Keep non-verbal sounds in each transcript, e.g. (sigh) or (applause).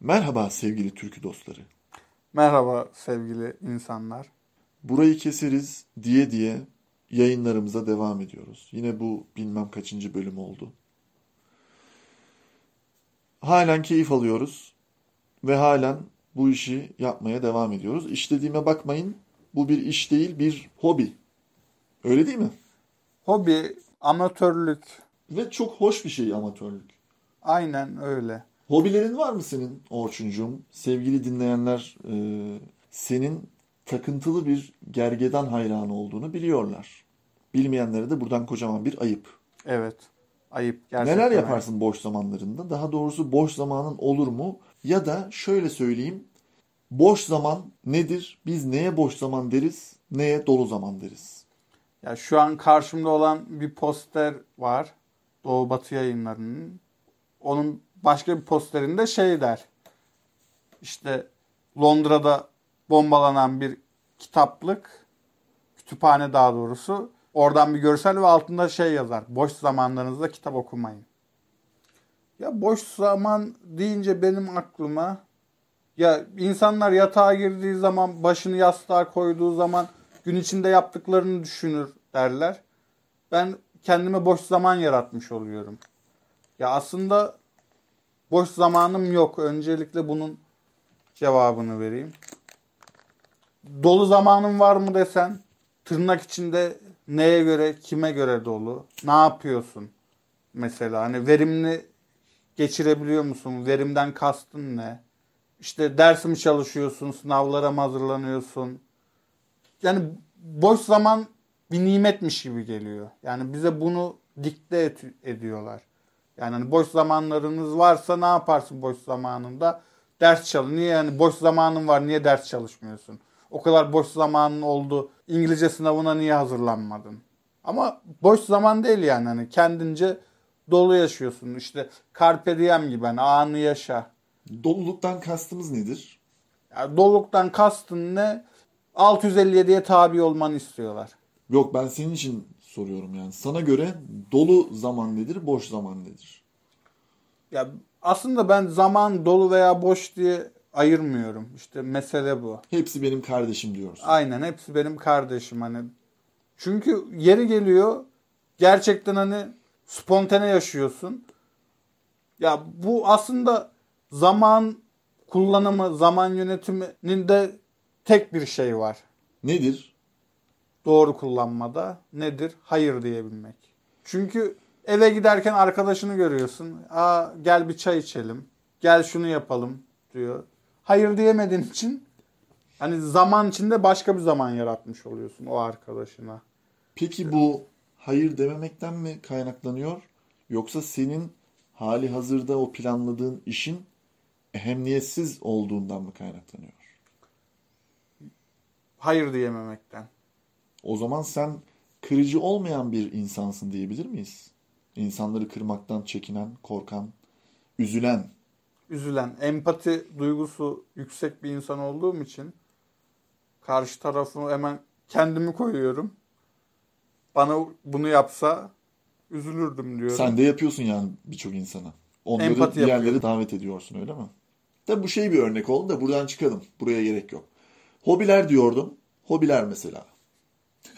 Merhaba sevgili türkü dostları. Merhaba sevgili insanlar. Burayı keseriz diye diye yayınlarımıza devam ediyoruz. Yine bu bilmem kaçıncı bölüm oldu. Halen keyif alıyoruz ve halen bu işi yapmaya devam ediyoruz. İşlediğime bakmayın. Bu bir iş değil, bir hobi. Öyle değil mi? Hobi, amatörlük. Ve çok hoş bir şey amatörlük. Aynen öyle. Hobilerin var mı senin Orçuncuğum? Sevgili dinleyenler e, senin takıntılı bir gergedan hayranı olduğunu biliyorlar. Bilmeyenlere de buradan kocaman bir ayıp. Evet. Ayıp gerçekten. Neler ayıp. yaparsın boş zamanlarında? Daha doğrusu boş zamanın olur mu? Ya da şöyle söyleyeyim. Boş zaman nedir? Biz neye boş zaman deriz? Neye dolu zaman deriz? Ya şu an karşımda olan bir poster var. Doğu Batı yayınlarının. Onun başka bir posterinde şey der. İşte Londra'da bombalanan bir kitaplık, kütüphane daha doğrusu. Oradan bir görsel ve altında şey yazar. Boş zamanlarınızda kitap okumayın. Ya boş zaman deyince benim aklıma ya insanlar yatağa girdiği zaman başını yastığa koyduğu zaman gün içinde yaptıklarını düşünür derler. Ben kendime boş zaman yaratmış oluyorum. Ya aslında boş zamanım yok. Öncelikle bunun cevabını vereyim. Dolu zamanım var mı desen tırnak içinde neye göre, kime göre dolu? Ne yapıyorsun? Mesela hani verimli geçirebiliyor musun? Verimden kastın ne? İşte ders mi çalışıyorsun? Sınavlara mı hazırlanıyorsun? Yani boş zaman bir nimetmiş gibi geliyor. Yani bize bunu dikte ediyorlar. Yani hani boş zamanlarınız varsa ne yaparsın boş zamanında? Ders çalış. Niye yani boş zamanın var niye ders çalışmıyorsun? O kadar boş zamanın oldu. İngilizce sınavına niye hazırlanmadın? Ama boş zaman değil yani hani kendince dolu yaşıyorsun. İşte carpe diem gibi hani anı yaşa. Doluluktan kastımız nedir? Yani doluluktan kastın ne? 657'ye tabi olmanı istiyorlar. Yok ben senin için soruyorum yani. Sana göre dolu zaman nedir, boş zaman nedir? Ya aslında ben zaman dolu veya boş diye ayırmıyorum. İşte mesele bu. Hepsi benim kardeşim diyorsun. Aynen hepsi benim kardeşim hani. Çünkü yeri geliyor gerçekten hani spontane yaşıyorsun. Ya bu aslında zaman kullanımı, zaman yönetiminin de tek bir şey var. Nedir? Doğru kullanmada nedir? Hayır diyebilmek. Çünkü eve giderken arkadaşını görüyorsun. Aa gel bir çay içelim. Gel şunu yapalım diyor. Hayır diyemediğin için hani zaman içinde başka bir zaman yaratmış oluyorsun o arkadaşına. Peki bu hayır dememekten mi kaynaklanıyor? Yoksa senin hali hazırda o planladığın işin ehemmiyetsiz olduğundan mı kaynaklanıyor? Hayır diyememekten. O zaman sen kırıcı olmayan bir insansın diyebilir miyiz? İnsanları kırmaktan çekinen, korkan, üzülen. Üzülen, empati duygusu yüksek bir insan olduğum için karşı tarafı hemen kendimi koyuyorum. Bana bunu yapsa üzülürdüm diyorum. Sen de yapıyorsun yani birçok insana. Onları Empati diğerleri yapıyorum. davet ediyorsun öyle mi? Tabi bu şey bir örnek oldu da buradan çıkalım. Buraya gerek yok. Hobiler diyordum. Hobiler mesela.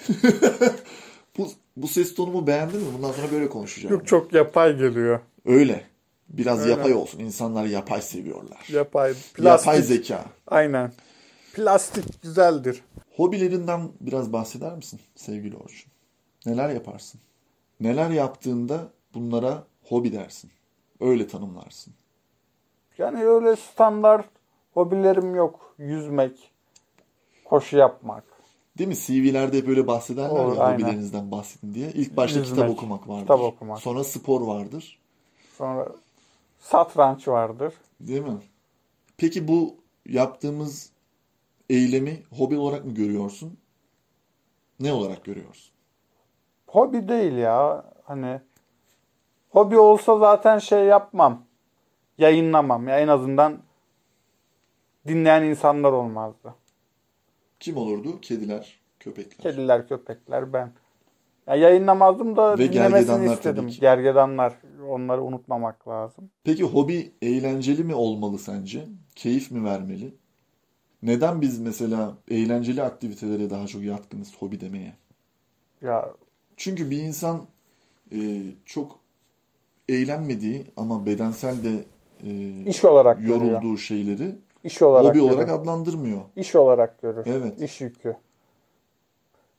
(laughs) bu, bu ses tonumu beğendin mi? Bundan sonra böyle konuşacağım. Yok çok yapay geliyor. Öyle. Biraz Öyle. yapay olsun. İnsanlar yapay seviyorlar. Yapay. Yapay zeka. Aynen. Plastik güzeldir. Hobilerinden biraz bahseder misin sevgili Orçun? Neler yaparsın? Neler yaptığında bunlara hobi dersin? Öyle tanımlarsın. Yani öyle standart hobilerim yok. Yüzmek, koşu yapmak. Değil mi? CV'lerde hep öyle bahsederler Olur, ya aynen. hobilerinizden bahsedin diye. İlk başta Yüzmek, kitap okumak vardır. kitap okumak. Sonra spor vardır. Sonra satranç vardır. Değil mi? Peki bu yaptığımız eylemi hobi olarak mı görüyorsun? Ne olarak görüyorsun? Hobi değil ya. Hani hobi olsa zaten şey yapmam. Yayınlamam ya en azından dinleyen insanlar olmazdı. Kim olurdu? Kediler, köpekler. Kediler, köpekler ben. Ya yayınlamazdım da Ve dinlemesini istedim. Gergedanlar. Onları unutmamak lazım. Peki hobi eğlenceli mi olmalı sence? Keyif mi vermeli? Neden biz mesela eğlenceli aktivitelere daha çok yatkınız hobi demeye? Ya Çünkü bir insan e, çok eğlenmediği ama bedensel de e, iş olarak görüyor. yorulduğu şeyleri İş olarak hobi görüyor. olarak adlandırmıyor. İş olarak görür. Evet. İş yükü.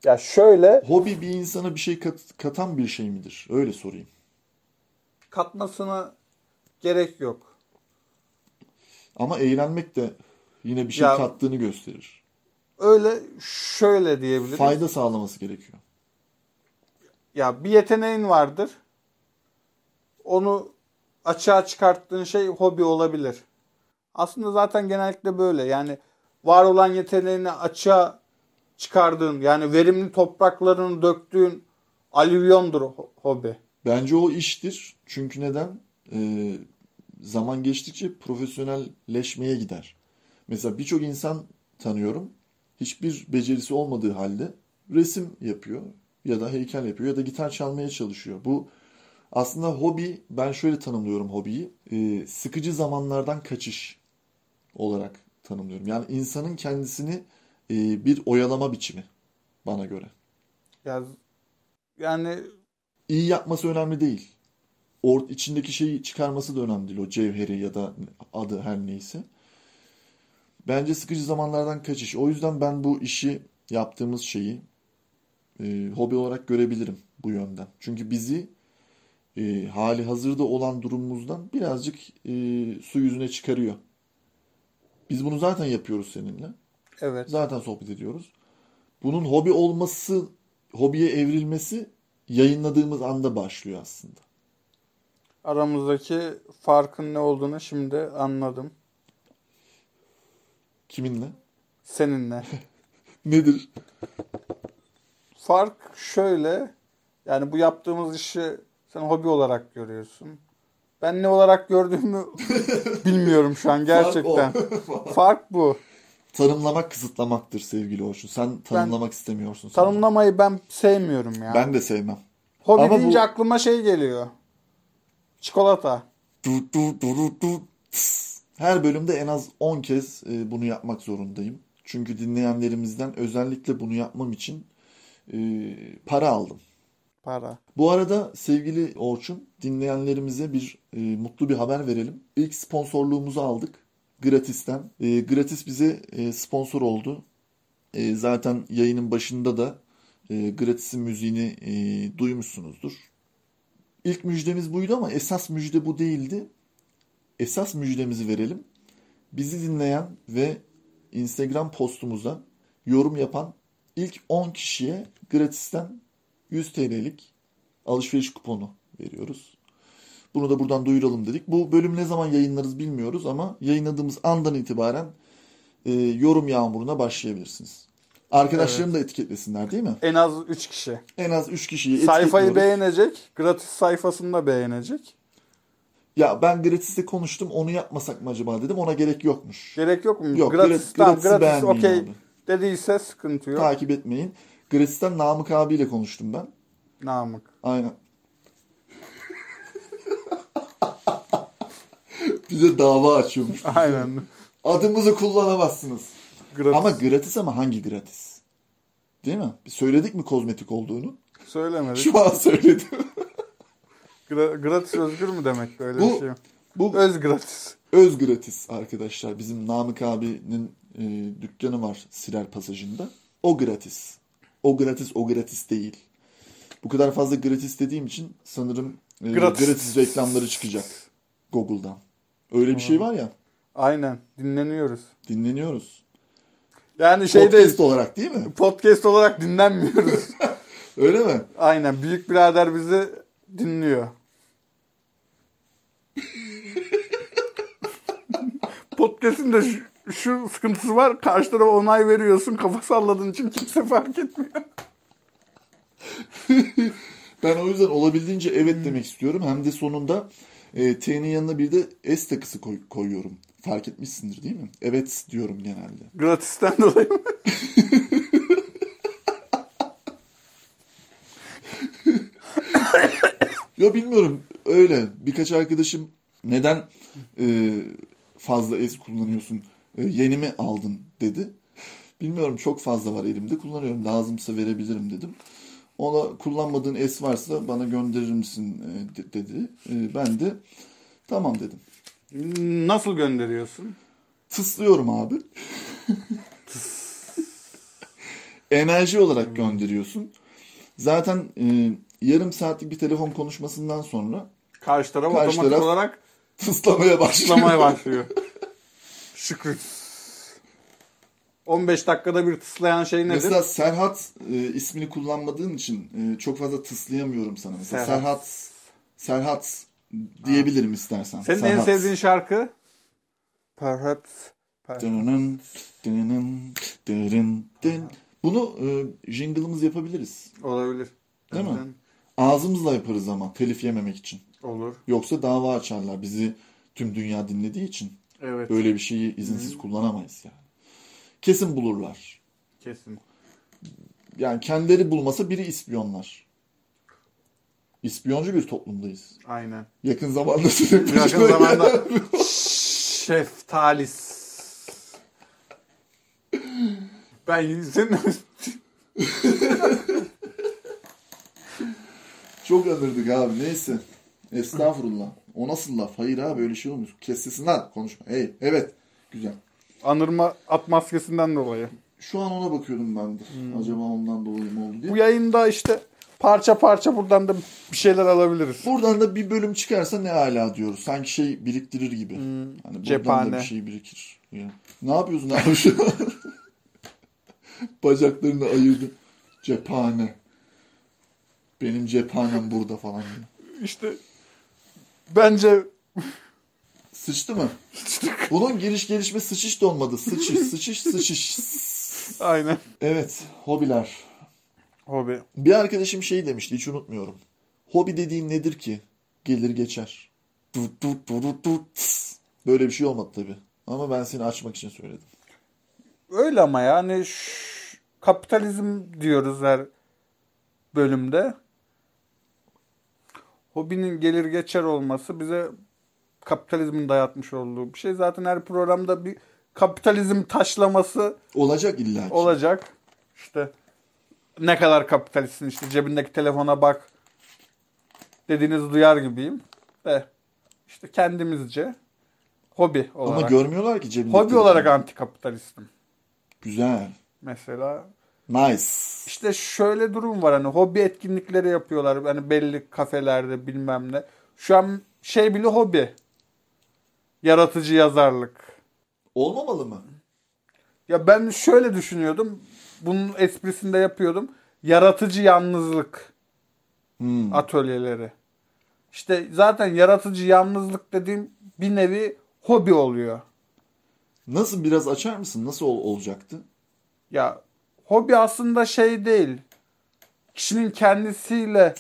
Ya şöyle Hobi bir insana bir şey kat- katan bir şey midir? Öyle sorayım. katmasına gerek yok. Ama eğlenmek de yine bir şey Ya- kattığını gösterir. Öyle şöyle diyebiliriz. Fayda sağlaması gerekiyor. Ya bir yeteneğin vardır. Onu açığa çıkarttığın şey hobi olabilir. Aslında zaten genellikle böyle. Yani var olan yeteneğini açığa çıkardığın yani verimli topraklarını döktüğün alüvyondur ho- hobi. Bence o iştir. Çünkü neden? Ee, zaman geçtikçe profesyonelleşmeye gider. Mesela birçok insan tanıyorum. Hiçbir becerisi olmadığı halde resim yapıyor ya da heykel yapıyor ya da gitar çalmaya çalışıyor. Bu aslında hobi, ben şöyle tanımlıyorum hobiyi. Ee, sıkıcı zamanlardan kaçış olarak tanımlıyorum. Yani insanın kendisini e, bir oyalama biçimi bana göre. Ya yani İyi yapması önemli değil. Or içindeki şeyi çıkarması da önemli değil. O cevheri ya da adı her neyse. Bence sıkıcı zamanlardan kaçış. O yüzden ben bu işi yaptığımız şeyi e, hobi olarak görebilirim bu yönden. Çünkü bizi e, hali hazırda olan durumumuzdan birazcık e, su yüzüne çıkarıyor. Biz bunu zaten yapıyoruz seninle. evet. Zaten sohbet ediyoruz. Bunun hobi olması, hobiye evrilmesi yayınladığımız anda başlıyor aslında. Aramızdaki farkın ne olduğunu şimdi anladım. Kiminle? Seninle. (laughs) Nedir? Fark şöyle. Yani bu yaptığımız işi sen hobi olarak görüyorsun. Ben ne olarak gördüğümü (laughs) bilmiyorum şu an gerçekten. (laughs) Fark bu. Tanımlamak kısıtlamaktır sevgili Orçun. Sen tanımlamak istemiyorsun. sadece. Tanımlamayı ben sevmiyorum ya. Ben de sevmem. Hobi Ama bu- deyince aklıma şey geliyor. Çikolata. Du, du, du, du, du. Her bölümde en az 10 kez e, bunu yapmak zorundayım. Çünkü dinleyenlerimizden özellikle bunu yapmam için e, para aldım. Para. Bu arada sevgili Orçun, dinleyenlerimize bir e, mutlu bir haber verelim. İlk sponsorluğumuzu aldık Gratis'ten. E, Gratis bize e, sponsor oldu. E, zaten yayının başında da e, Gratis'in müziğini e, duymuşsunuzdur. İlk müjdemiz buydu ama esas müjde bu değildi. Esas müjdemizi verelim. Bizi dinleyen ve Instagram postumuza yorum yapan ilk 10 kişiye Gratis'ten 100 TL'lik alışveriş kuponu veriyoruz. Bunu da buradan duyuralım dedik. Bu bölüm ne zaman yayınlarız bilmiyoruz ama yayınladığımız andan itibaren e, yorum yağmuruna başlayabilirsiniz. Arkadaşlarını da etiketlesinler değil mi? En az 3 kişi. En az 3 kişiyi Sayfayı beğenecek. Gratis sayfasını da beğenecek. Ya ben gratis'te konuştum onu yapmasak mı acaba dedim ona gerek yokmuş. Gerek yok mu? Yok, gratis, gratis beğenmeyin okey dediyse sıkıntı yok. Takip etmeyin. Gratis'ten Namık abiyle konuştum ben. Namık. Aynen. Bize dava açıyormuş. (laughs) Aynen. Adımızı kullanamazsınız. Gratis. Ama gratis ama hangi gratis? Değil mi? Bir söyledik mi kozmetik olduğunu? Söylemedik. Şu an söyledim. Gra- gratis özgür mü demek böyle Bu- bir şey? Bu Öz gratis. öz gratis arkadaşlar. Bizim Namık abinin e, dükkanı var Sirer Pasajı'nda. O gratis. O gratis, o gratis değil. Bu kadar fazla gratis dediğim için sanırım e, Gratis. gratis reklamları çıkacak Google'dan. Öyle bir şey var ya. Aynen. Dinleniyoruz. Dinleniyoruz. Yani şey Podcast olarak değil mi? Podcast olarak dinlenmiyoruz. (laughs) Öyle mi? Aynen. Büyük birader bizi dinliyor. (laughs) Podcast'in de şu, sıkıntısı var. Karşı tarafa onay veriyorsun. Kafa salladığın için kimse fark etmiyor. (laughs) Ben o yüzden olabildiğince evet demek istiyorum. Hem de sonunda e, T'nin yanına bir de S takısı koy- koyuyorum. Fark etmişsindir değil mi? Evet diyorum genelde. Gratis'ten (laughs) dolayı mı? Ya bilmiyorum öyle. Birkaç arkadaşım neden e, fazla es kullanıyorsun? E, yeni mi aldın dedi. Bilmiyorum çok fazla var elimde kullanıyorum. Lazımsa verebilirim dedim. Ona kullanmadığın es varsa bana gönderir misin e, de- dedi. E, ben de tamam dedim. Nasıl gönderiyorsun? Tıslıyorum abi. Enerji olarak gönderiyorsun. Zaten e, yarım saatlik bir telefon konuşmasından sonra Karşı taraf Karşı otomatik taraf olarak tıslamaya başlıyor. tıslamaya başlıyor. Şükrü. 15 dakikada bir tıslayan şey nedir? Mesela Serhat e, ismini kullanmadığın için e, çok fazla tıslayamıyorum sana. Mesela Serhat. Serhat Serhat diyebilirim istersen. Senin en Serhat. sevdiğin şarkı? Perhaps. perhaps. Dınının, dınının, dırın, dın. Bunu e, jingle'ımız yapabiliriz. Olabilir. Değil mi? Ağzımızla yaparız ama telif yememek için. Olur. Yoksa dava açarlar bizi tüm dünya dinlediği için. Evet. Öyle bir şeyi izinsiz kullanamayız yani. Kesin bulurlar. Kesin. Yani kendileri bulmasa biri ispiyonlar. İspiyoncu bir toplumdayız. Aynen. Yakın zamanda (laughs) sürekli Yakın zamanda Şeftalis. Ben senin Çok anırdık abi neyse. Estağfurullah. O nasıl laf? Hayır abi öyle şey olmuyor. Kes lan konuşma. Hey evet. Güzel. anırma at maskesinden dolayı. Şu an ona bakıyordum ben de. Acaba ondan dolayı mı oldu diye. Bu yayında işte parça parça buradan da bir şeyler alabiliriz. Buradan da bir bölüm çıkarsa ne ala diyoruz. Sanki şey biriktirir gibi. Hani buradan cephane. da bir şey birikir. Yani. Ne yapıyorsun abi şu? (laughs) Bacaklarını ayırdı. Cephane. Benim cephanem burada falan. İşte bence Sıçtı mı? Bunun giriş gelişme sıçış da olmadı. Sıçış, sıçış, sıçış. aynen. Evet, hobiler. Hobi. Bir arkadaşım şey demişti, hiç unutmuyorum. Hobi dediğin nedir ki? Gelir geçer. Böyle bir şey olmadı tabii. Ama ben seni açmak için söyledim. Öyle ama yani kapitalizm diyoruz her bölümde. Hobinin gelir geçer olması bize kapitalizmin dayatmış olduğu bir şey. Zaten her programda bir kapitalizm taşlaması Olacak illa ki. olacak. İşte ne kadar kapitalistsin işte cebindeki telefona bak dediğinizi duyar gibiyim. Ve işte kendimizce hobi Ama olarak. görmüyorlar ki cebinde. hobi olarak antikapitalistim. Güzel. Mesela Nice. işte şöyle durum var hani hobi etkinlikleri yapıyorlar hani belli kafelerde bilmem ne. Şu an şey bile hobi. Yaratıcı yazarlık. Olmamalı mı? Ya ben şöyle düşünüyordum. Bunun esprisinde yapıyordum. Yaratıcı yalnızlık Hmm. atölyeleri. İşte zaten yaratıcı yalnızlık dediğim bir nevi hobi oluyor. Nasıl biraz açar mısın? Nasıl ol- olacaktı? Ya hobi aslında şey değil. Kişinin kendisiyle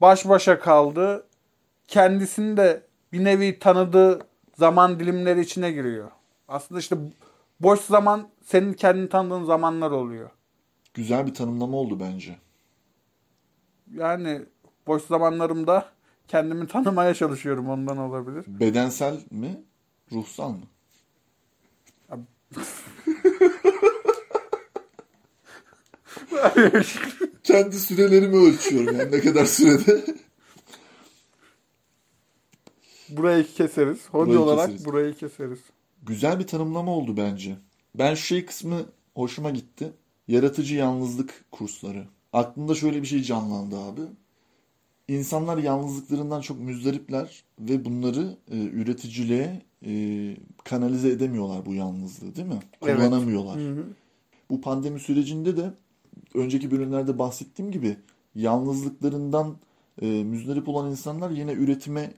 baş başa kaldığı, kendisini de bir nevi tanıdığı zaman dilimleri içine giriyor. Aslında işte boş zaman senin kendini tanıdığın zamanlar oluyor. Güzel bir tanımlama oldu bence. Yani boş zamanlarımda kendimi tanımaya çalışıyorum ondan olabilir. Bedensel mi? Ruhsal mı? (laughs) (laughs) Kendi sürelerimi ölçüyorum yani ne kadar sürede. Burayı keseriz. Hobi Burayı olarak keseriz. burayı keseriz. Güzel bir tanımlama oldu bence. Ben şu şey kısmı hoşuma gitti. Yaratıcı yalnızlık kursları. Aklımda şöyle bir şey canlandı abi. İnsanlar yalnızlıklarından çok müzdaripler ve bunları e, üreticiliğe e, kanalize edemiyorlar bu yalnızlığı değil mi? Evet. Kullanamıyorlar. Hı hı. Bu pandemi sürecinde de önceki bölümlerde bahsettiğim gibi yalnızlıklarından e, müzdarip olan insanlar yine üretime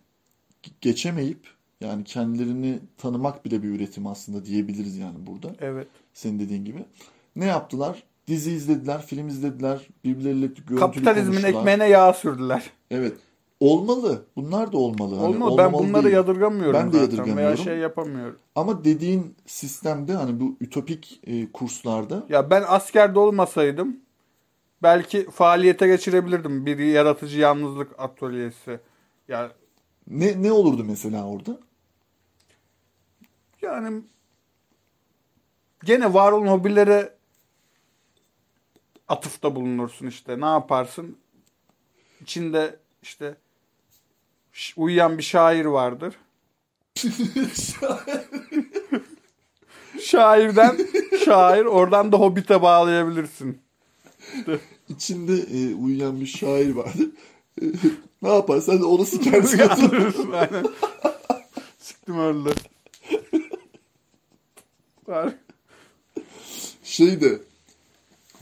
geçemeyip yani kendilerini tanımak bile bir üretim aslında diyebiliriz yani burada. Evet. Senin dediğin gibi. Ne yaptılar? Dizi izlediler, film izlediler, birbirleriyle görüntülü Kapitalizmin konuştular. ekmeğine yağ sürdüler. Evet. Olmalı. Bunlar da olmalı. Hani Olmadı. Ben olmamalı bunları değil. yadırgamıyorum Ben de zaten yadırgamıyorum. veya şey yapamıyorum. Ama dediğin sistemde hani bu ütopik e, kurslarda Ya ben askerde olmasaydım belki faaliyete geçirebilirdim. Bir yaratıcı yalnızlık atölyesi. Ya Ne ne olurdu mesela orada? yani gene var olan hobilere atıfta bulunursun işte. Ne yaparsın? İçinde işte uyuyan bir şair vardır. (laughs) Şairden şair oradan da Hobbit'e bağlayabilirsin. İçinde e, uyuyan bir şair vardı. E, (laughs) ne yapar? Sen de onu sikersin. (laughs) Kandırırsın aynen. Siktim öldü. Var. şey de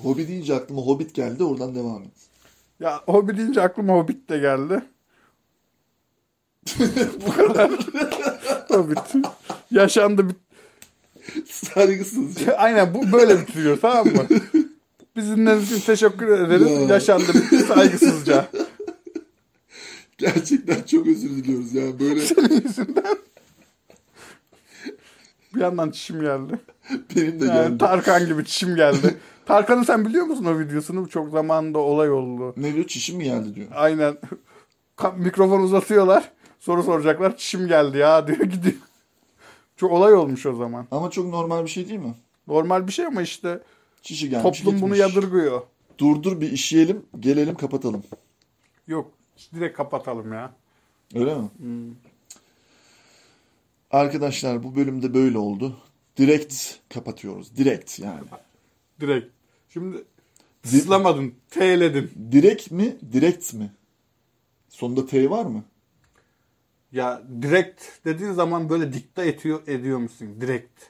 Hobi deyince aklıma Hobbit geldi. Oradan devam et. Ya Hobbit deyince aklıma Hobbit de geldi. (laughs) Bu kadar. Hobbit. Yaşandı bit. Saygısızca. (laughs) Aynen bu böyle bitiriyor tamam mı? Biz dinlediğiniz için teşekkür ederiz. Ya. Yaşandı bitti saygısızca. Gerçekten çok özür diliyoruz ya. Böyle (laughs) Senin yüzünden. Bir yandan çişim geldi. benim de Yani geldi. Tarkan gibi çişim geldi. Tarkan'ı sen biliyor musun o videosunu? Çok zamanında olay oldu. ne diyor? Çişim mi geldi diyor. Aynen. Mikrofon uzatıyorlar. Soru soracaklar. Çişim geldi ya (laughs) diyor gidiyor. Çok olay olmuş o zaman. Ama çok normal bir şey değil mi? Normal bir şey ama işte Çişi gelmiş toplum bunu gitmiş. yadırgıyor. Durdur bir işleyelim. Gelelim kapatalım. Yok direkt kapatalım ya. Öyle mi? Arkadaşlar bu bölümde böyle oldu. Direkt kapatıyoruz. Direkt yani. Direkt. Şimdi tıslamadın, T'ledin. Direkt mi? Direkt mi? Sonunda T var mı? Ya direkt dediğin zaman böyle dikta ediyor, ediyor musun? Direkt.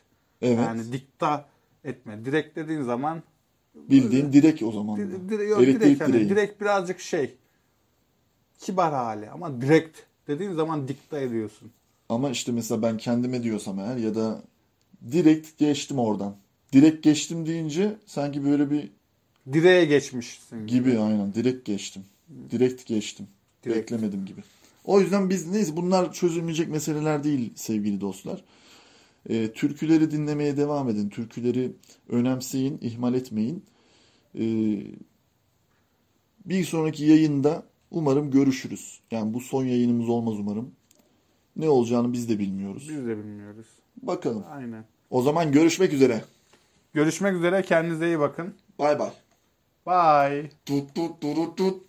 Evet. Yani dikta etme. Direkt dediğin zaman Bildiğin direkt o zaman. Di- dire- yok, Elektrik direkt, hani direği. direkt birazcık şey kibar hali ama direkt dediğin zaman dikta ediyorsun. Ama işte mesela ben kendime diyorsam eğer ya da direkt geçtim oradan. Direkt geçtim deyince sanki böyle bir Direğe geçmişsin gibi aynen direkt geçtim. Direkt geçtim. Direkt. Beklemedim gibi. O yüzden biz neyse bunlar çözülmeyecek meseleler değil sevgili dostlar. Ee, türküleri dinlemeye devam edin. Türküleri önemseyin, ihmal etmeyin. Ee, bir sonraki yayında umarım görüşürüz. Yani bu son yayınımız olmaz umarım. Ne olacağını biz de bilmiyoruz. Biz de bilmiyoruz. Bakalım. Aynen. O zaman görüşmek üzere. Görüşmek üzere. Kendinize iyi bakın. Bay bay. Bye. Tut tut tut tut.